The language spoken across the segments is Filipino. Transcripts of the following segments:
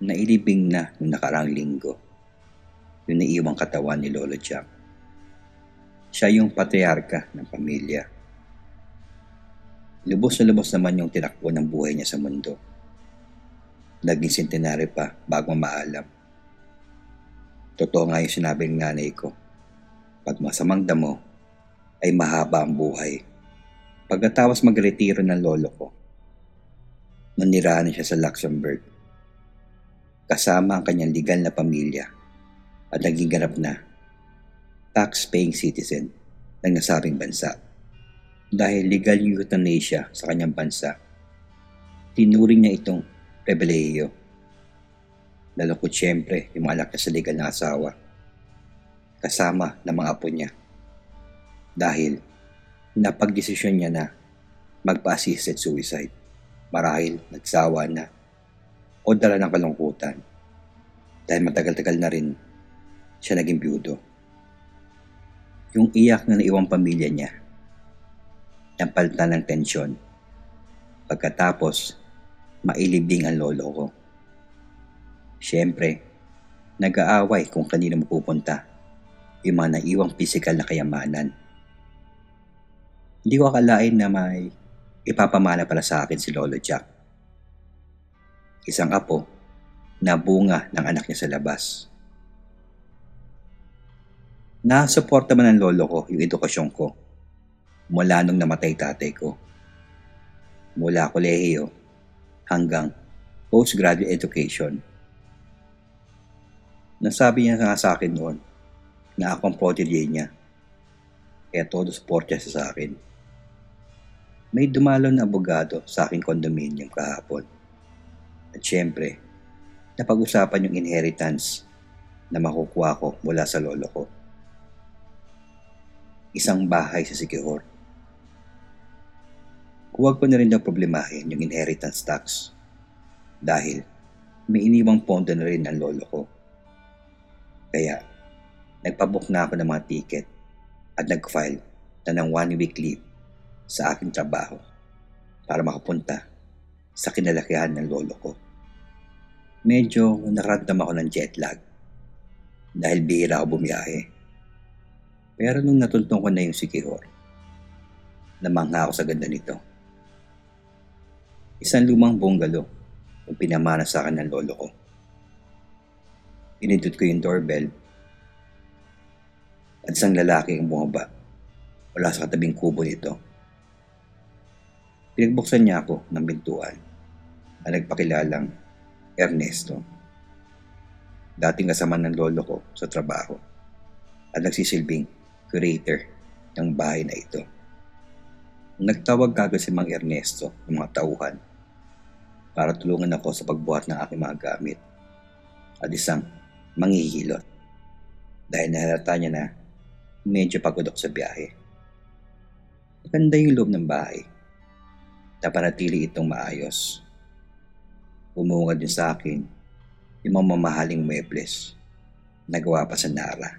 nailibing na noong nakarang linggo yung naiiwang katawan ni Lolo Jack. Siya yung patriarka ng pamilya. Lubos na lubos naman yung tinakbo ng buhay niya sa mundo. Naging centenary pa bago maalam. Totoo nga yung sinabi ng nanay ko. Pag masamang damo, ay mahaba ang buhay. Pagkatapos magretiro ng lolo ko, nanirahan siya sa Luxembourg. Kasama ang kanyang legal na pamilya at naging ganap na tax-paying citizen ng nasabing bansa. Dahil legal yung euthanasia sa kanyang bansa, tinuring niya itong rebeleyo. Nalungkot siyempre yung mga anak sa legal na asawa, kasama ng mga apo niya. Dahil napagdesisyon niya na magpa-assisted suicide marahil nagsawa na o dala ng kalungkutan dahil matagal-tagal na rin siya naging byudo. Yung iyak na naiwang pamilya niya, ang palta ng tensyon. Pagkatapos, mailibing ang lolo ko. Siyempre, nag-aaway kung kanino mapupunta yung mga naiwang pisikal na kayamanan. Hindi ko akalain na may ipapamana pala sa akin si Lolo Jack. Isang apo na bunga ng anak niya sa labas. Nasuporta man ng lolo ko yung edukasyon ko mula nung namatay tatay ko. Mula kolehiyo hanggang postgraduate education. Nasabi niya nga sa akin noon na akong protege niya. Kaya todo support niya sa akin. May dumalaw na abogado sa aking condominium kahapon. At syempre, napag-usapan yung inheritance na makukuha ko mula sa lolo ko isang bahay sa Sikihor. Huwag ko na rin daw problemahin yung inheritance tax dahil may iniwang pondo na rin ang lolo ko. Kaya, nagpabook na ako ng mga ticket at nag-file na ng one week leave sa aking trabaho para makapunta sa kinalakihan ng lolo ko. Medyo nakaramdam ako ng jet lag dahil bihira ako bumiyahe pero nung natuntong ko na yung sikihor, namangha ako sa ganda nito. Isang lumang bungalow yung pinamana sa akin ng lolo ko. Inindot ko yung doorbell at isang lalaki ang bumaba mula sa katabing kubo nito. Pinagbuksan niya ako ng bintuan na nagpakilalang Ernesto. Dating kasama ng lolo ko sa trabaho at nagsisilbing curator ng bahay na ito. Nagtawag kagad si Mang Ernesto ng mga tauhan para tulungan ako sa pagbuhat ng aking mga gamit at isang manghihilot dahil nahalata niya na medyo pagod ako sa biyahe. Maganda yung loob ng bahay. Napanatili itong maayos. Umungad din sa akin yung mamahaling mebles na gawa pa sa Nara.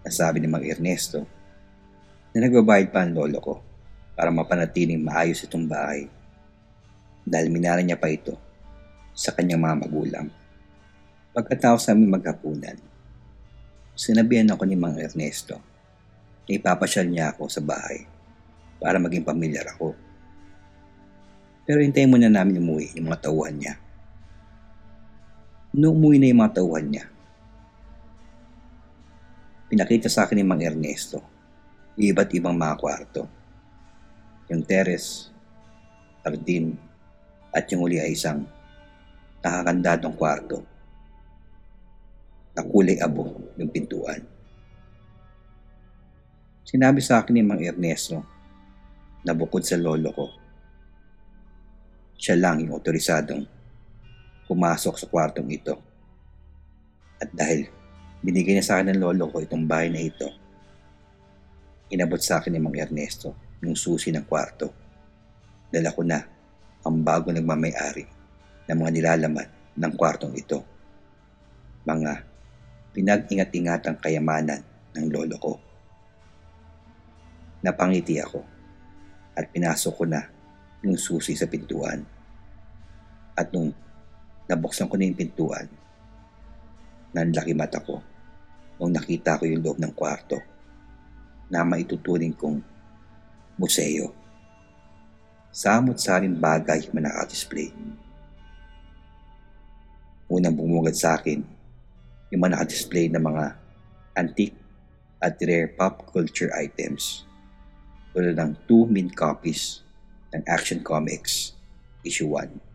Nasabi ni Mang Ernesto na nagbabayad pa ang lolo ko para mapanatiling maayos itong bahay dahil minara niya pa ito sa kanyang mga magulang. Pagkatapos namin maghapunan, sinabihan ako ni Mang Ernesto na ipapasyal niya ako sa bahay para maging pamilyar ako. Pero hintayin muna namin umuwi yung mga tauhan niya. Noong umuwi na yung mga tauhan niya, pinakita sa akin ni Mang Ernesto iba't ibang mga kwarto. Yung teres, jardin, at yung uli ay isang nakakandadong kwarto na kulay abo yung pintuan. Sinabi sa akin ni Mang Ernesto na bukod sa lolo ko, siya lang yung otorisadong pumasok sa kwartong ito. At dahil Binigay niya sa akin ng lolo ko itong bahay na ito. Inabot sa akin ni Mang Ernesto yung susi ng kwarto. Dala ko na ang bago nagmamayari ng mga nilalaman ng kwartong ito. Mga pinag-ingat-ingatang kayamanan ng lolo ko. Napangiti ako at pinasok ko na yung susi sa pintuan. At nung Nabuksan ko na yung pintuan. Nanlaki mata ko nung nakita ko yung loob ng kwarto na maituturing kong museo. Samot-saring bagay na naka-display. Unang bumugad sa akin yung mga naka-display na mga antique at rare pop culture items tulad ng two mint copies ng Action Comics Issue 1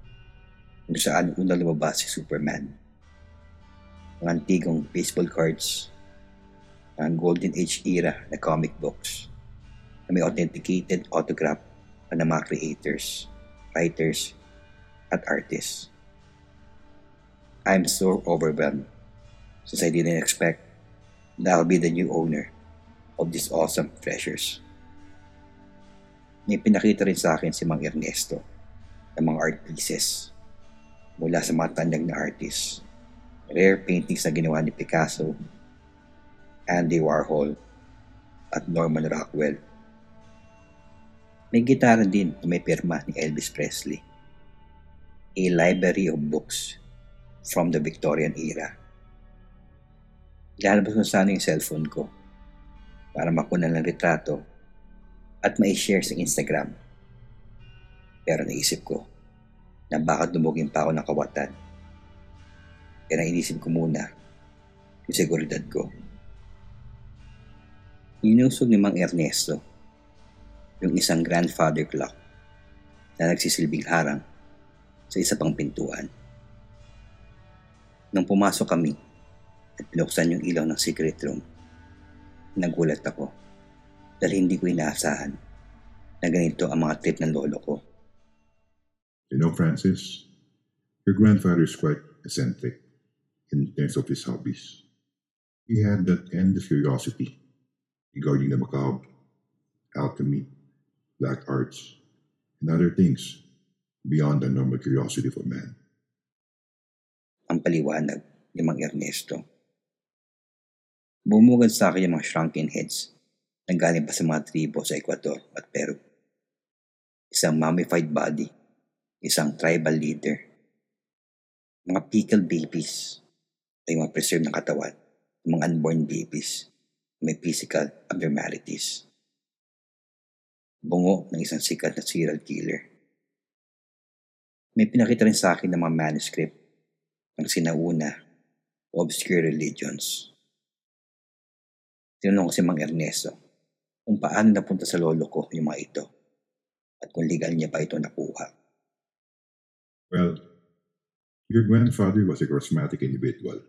kung saan una lumabas si Superman. Mga antigong baseball cards, ng Golden Age era na comic books na may authenticated autograph ng mga creators, writers, at artists. I'm so overwhelmed since I didn't expect that I'll be the new owner of these awesome treasures. May pinakita rin sa akin si Mang Ernesto ng mga art pieces mula sa mga tanyag na artists. Rare paintings na ginawa ni Picasso, Andy Warhol, at Norman Rockwell. May gitara din na may pirma ni Elvis Presley. A library of books from the Victorian era. Lalabas ko sana yung cellphone ko para makunan ng retrato at mai-share sa Instagram. Pero naisip ko na baka dumugin pa ako ng kawatan. Kaya naisip ko muna yung seguridad ko. Inusog ni Mang Ernesto yung isang grandfather clock na nagsisilbing harang sa isa pang pintuan. Nung pumasok kami at pinuksan yung ilaw ng secret room, nagulat ako dahil hindi ko inaasahan na ganito ang mga trip ng lolo ko. You know, Francis, your grandfather is quite eccentric in terms of his hobbies. He had that endless curiosity regarding the macabre, alchemy, black arts, and other things beyond the normal curiosity for man. Ang paliwanag ni Mang Ernesto. Bumugad sa akin yung mga shrunken heads na galing pa sa mga tribo sa Ecuador at Peru. Isang mummified body, isang tribal leader, mga pickled babies, ay mga preserved ng katawan, mga unborn babies, may physical abnormalities. Bungo ng isang sikat na serial killer. May pinakita rin sa akin ng mga manuscript ng sinauna o obscure religions. Tinanong ko si Mang Ernesto kung paano napunta sa lolo ko yung mga ito at kung legal niya pa ito nakuha. Well, your grandfather was a charismatic individual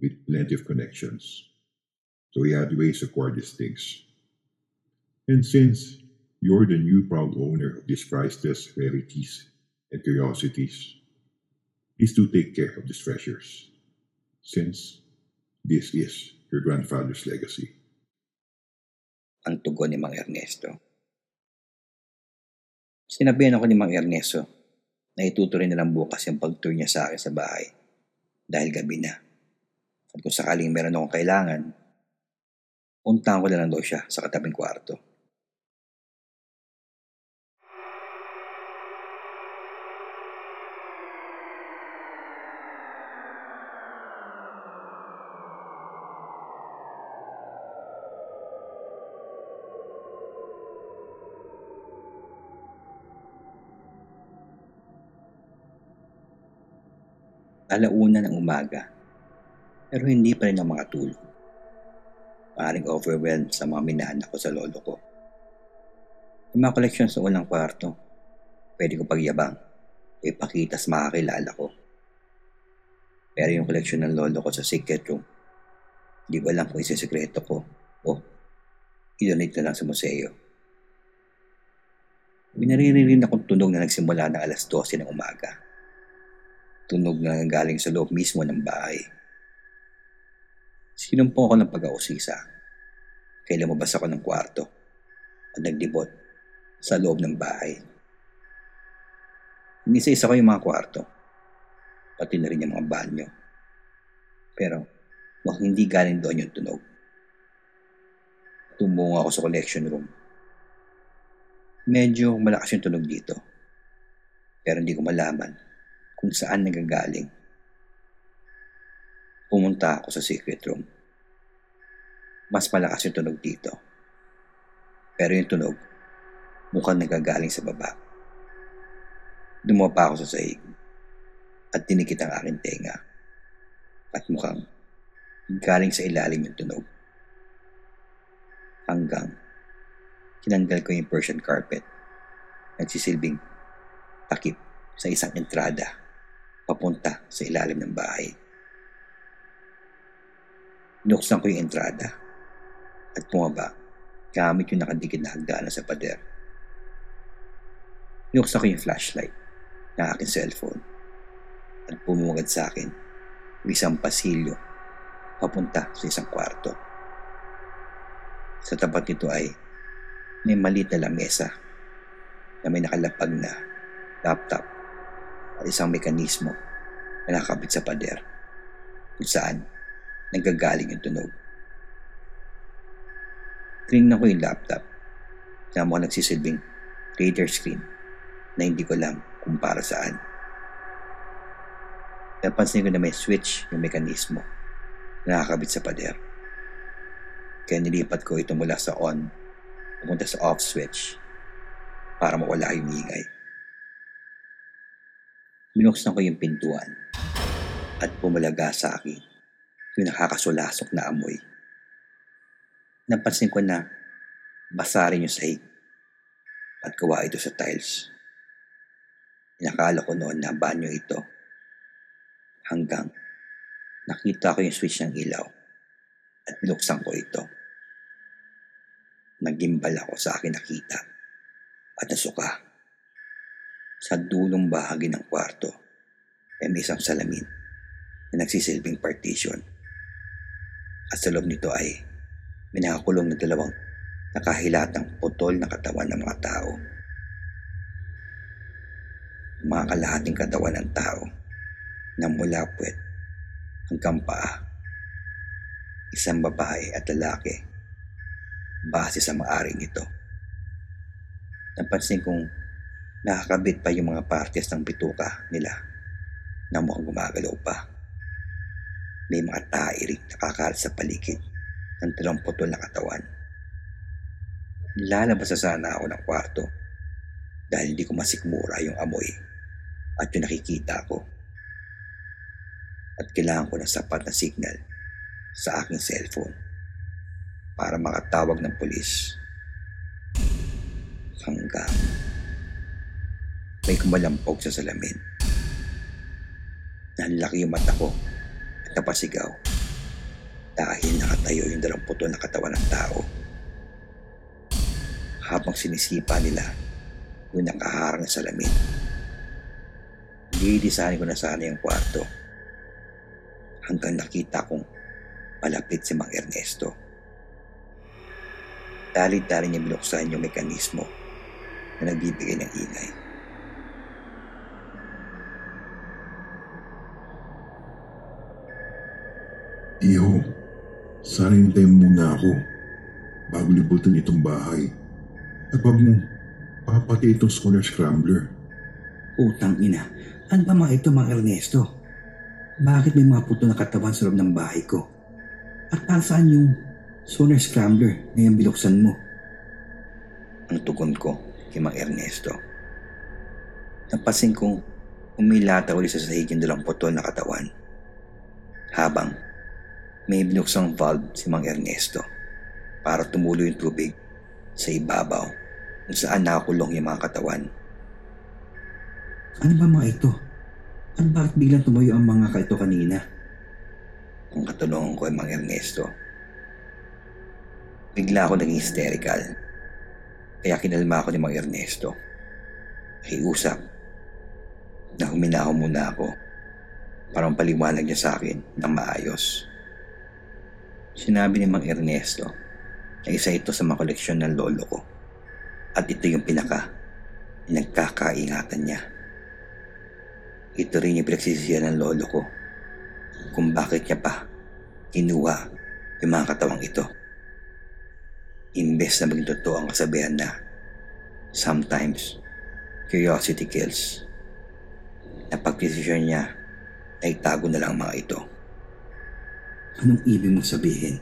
with plenty of connections. So he had ways to acquire these things. And since you're the new proud owner of these priceless rarities and curiosities, please do take care of these treasures, since this is your grandfather's legacy. ang tugon ni Mang Ernesto. Sinabihan ako ni Mang Ernesto na itutuloy na lang bukas yung pag-tour niya sa akin sa bahay dahil gabi na. At kung sakaling meron akong kailangan, puntahan ko na lang daw siya sa katabing kwarto. Alauna ng umaga. Pero hindi pa rin ako makatulog. Maaaring overwhelmed sa mga minahan ko sa lolo ko. Yung mga koleksyon sa unang kwarto, pwede ko pagyabang o ipakita sa makakilala ko. Pero yung koleksyon ng lolo ko sa secret room, hindi ko alam kung isisekreto ko o i-donate na lang sa museo. Binaririnig akong tunog na nagsimula ng alas 12 ng umaga tunog na galing sa loob mismo ng bahay. Sinumpong ako ng pag-ausisa. Kaya lumabas ako ng kwarto at nagdibot sa loob ng bahay. Inisa-isa ko yung mga kwarto, pati na rin yung mga banyo. Pero mukhang hindi galing doon yung tunog. Tumungo ako sa collection room. Medyo malakas yung tunog dito. Pero hindi ko malaman kung saan nagagaling. Pumunta ako sa secret room. Mas malakas yung tunog dito. Pero yung tunog, mukhang nagagaling sa baba. Dumapa ako sa sahig at tinikit ang aking tenga. At mukhang galing sa ilalim yung tunog. Hanggang kinanggal ko yung Persian carpet. Nagsisilbing takip sa isang entrada papunta sa ilalim ng bahay. Binuksan ko yung entrada at pumaba gamit yung nakadikit na hagdanan sa pader. Binuksan ko yung flashlight ng aking cellphone at pumungad sa akin ng isang pasilyo papunta sa isang kwarto. Sa tapat nito ay may maliit na lamesa na may nakalapag na laptop at isang mekanismo na nakabit sa pader kung saan nanggagaling yung tunog. Tinignan ko yung laptop na mukhang nagsisilbing radar screen na hindi ko alam kung para saan. Napansin ko na may switch yung mekanismo na nakakabit sa pader. Kaya nilipat ko ito mula sa on pumunta sa off switch para mawala yung ingay. Binuksan ko yung pintuan at pumalaga sa akin yung nakakasulasok na amoy. Napansin ko na basa rin yung sahig at gawa ito sa tiles. Inakala ko noon na banyo ito hanggang nakita ko yung switch ng ilaw at binuksan ko ito. Nagimbal ako sa akin nakita at nasuka. Sa dulong bahagi ng kwarto ay may isang salamin na nagsisilbing partition. At sa loob nito ay may nakakulong na dalawang nakahilatang putol na katawan ng mga tao. Mga kalahating katawan ng tao na mula puwet hanggang paa. Isang babae at lalaki base sa maaring ito. Napansin kong nakakabit pa yung mga partes ng bituka nila na mukhang gumagalaw pa. May mga tairing nakakalat sa paligid ng dalawang putol na katawan. Lalabas na sana ako ng kwarto dahil hindi ko masikmura yung amoy at yung nakikita ko. At kailangan ko ng sapat na signal sa aking cellphone para makatawag ng pulis. Hanggang may kumalampog sa salamin. Nanlaki yung mata ko at napasigaw dahil nakatayo yung dalamputol na katawan ng tao. Habang sinisipa nila yung nakaharang sa salamin. Dilisanin ko na sana yung kwarto hanggang nakita kong malapit si Mang Ernesto. Dalit-dali niya binuksan yung mekanismo na nagbibigay ng ingay. Iho, sana hintayin muna ako bago libutin itong bahay. At wag mo papati itong solar scrambler. Utang ina, ano ba mga ito mga Ernesto? Bakit may mga puto na katawan sa loob ng bahay ko? At para saan yung solar scrambler na yung binuksan mo? Ang tugon ko kay Mang Ernesto. Napasin kong umilata ulit sa sahig yung dalang putol na katawan. Habang may binuksang valve si Mang Ernesto para tumulo yung tubig sa ibabaw kung saan nakakulong yung mga katawan. Ano ba mga ito? Ano bakit biglang tumayo ang mga kaito kanina? Ang katulungan ko ay Mang Ernesto. Bigla ako naging hysterical. Kaya kinalma ako ni Mang Ernesto. Nakiusap na huminaho muna ako para paliwanag niya sa akin ng maayos. Sinabi ni Mang Ernesto na isa ito sa mga koleksyon ng lolo ko at ito yung pinaka na nagkakaingatan niya. Ito rin yung pinagsisisihan ng lolo ko kung bakit niya pa kinuha yung mga katawang ito. Imbes na maging totoo ang kasabihan na sometimes curiosity kills. Napagdesisyon niya na itago na lang ang mga ito. Anong ibig mong sabihin?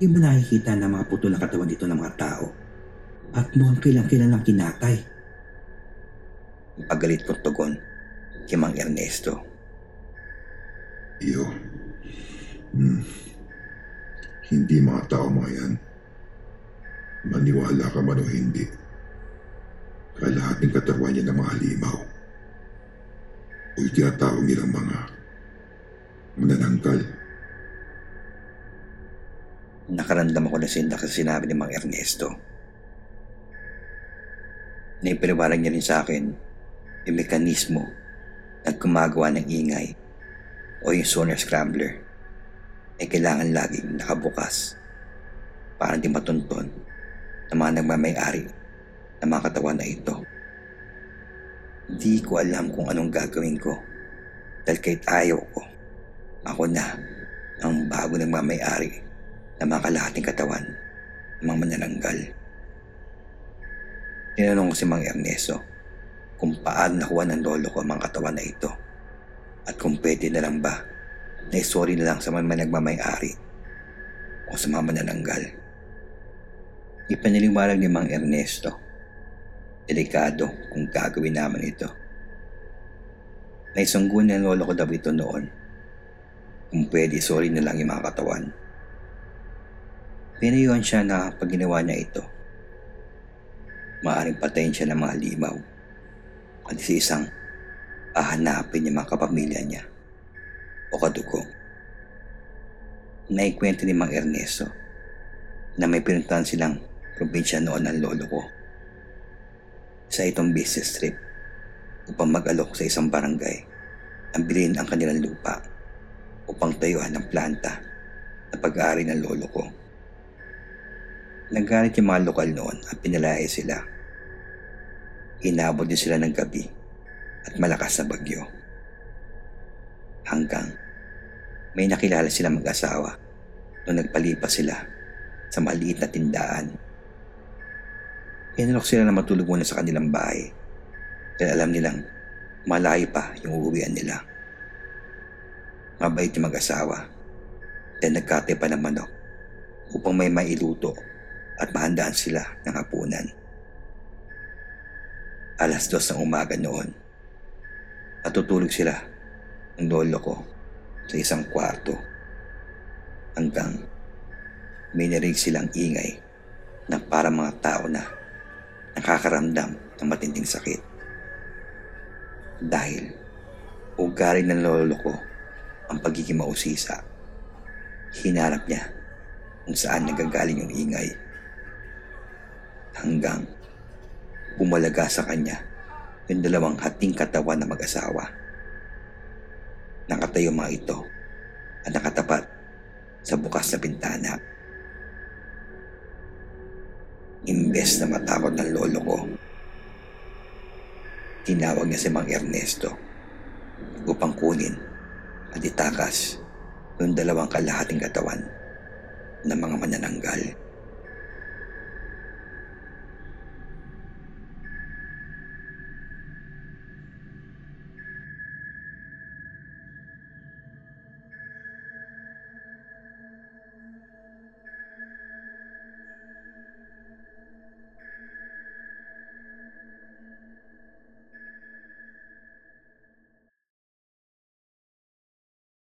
Di ba nakikita na mga puto na katawan dito ng mga tao? At mukhang kailang-kailan lang kinatay. Pagalit kong tugon kay Mang Ernesto. Iyo. Hmm. Hindi mga tao mga yan. Maniwala ka man o hindi. Kalahating katawan niya ng mga halimaw. O itinatawag nilang mga manananggal. Nakaramdam ako na sindak sa sinabi ni Mang Ernesto. Naipaliwanag niya rin sa akin yung mekanismo na gumagawa ng ingay o yung sonar scrambler ay kailangan laging nakabukas para hindi matunton ng mga nagmamayari ng mga katawan na ito. Hindi ko alam kung anong gagawin ko dahil kahit ayaw ko, ako na ang bago nagmamayari ng mga kalahating katawan mga manananggal. Tinanong ko si Mang Ernesto kung paano nakuha ng lolo ko ang mga katawan na ito at kung pwede na lang ba na isori na lang sa mga nagmamayari o sa mga manananggal. Ipaniliwanag ni Mang Ernesto. Delikado kung gagawin naman ito. Naisunggun ng lolo ko daw ito noon. Kung pwede, isori na lang yung mga katawan. Pinayuhan siya na pag ginawa niya ito, maaaring patayin siya ng mga limaw at sa isang ahanapin yung mga kapamilya niya o kadugo. Naikwento ni Mang Ernesto na may pinuntahan silang probinsya noon ng lolo ko sa itong business trip upang mag-alok sa isang barangay ang bilhin ang kanilang lupa upang tayuan ng planta na pag-aari ng lolo ko. Nagalit yung mga lokal noon at pinalaya sila. Inabot din sila ng gabi at malakas na bagyo. Hanggang may nakilala sila mag-asawa nung nagpalipas sila sa maliit na tindaan. Inalok sila na matulog muna sa kanilang bahay dahil alam nilang malayo pa yung uuwian nila. Mabait yung mag-asawa dahil nagkate pa ng manok upang may mailuto at mahandaan sila ng hapunan. Alas dos ng umaga noon, natutulog sila ng lolo ko sa isang kwarto hanggang may narinig silang ingay na para mga tao na nakakaramdam ng matinding sakit. Dahil ugali ng lolo ko ang pagiging mausisa, hinarap niya kung saan nagagaling yung ingay hanggang bumalaga sa kanya yung dalawang hating katawan na mag-asawa. Nakatayo mga ito at nakatapat sa bukas na bintana. Imbes na matakot ng lolo ko, tinawag niya si Mang Ernesto upang kunin at itakas yung dalawang kalahating katawan ng mga manananggal.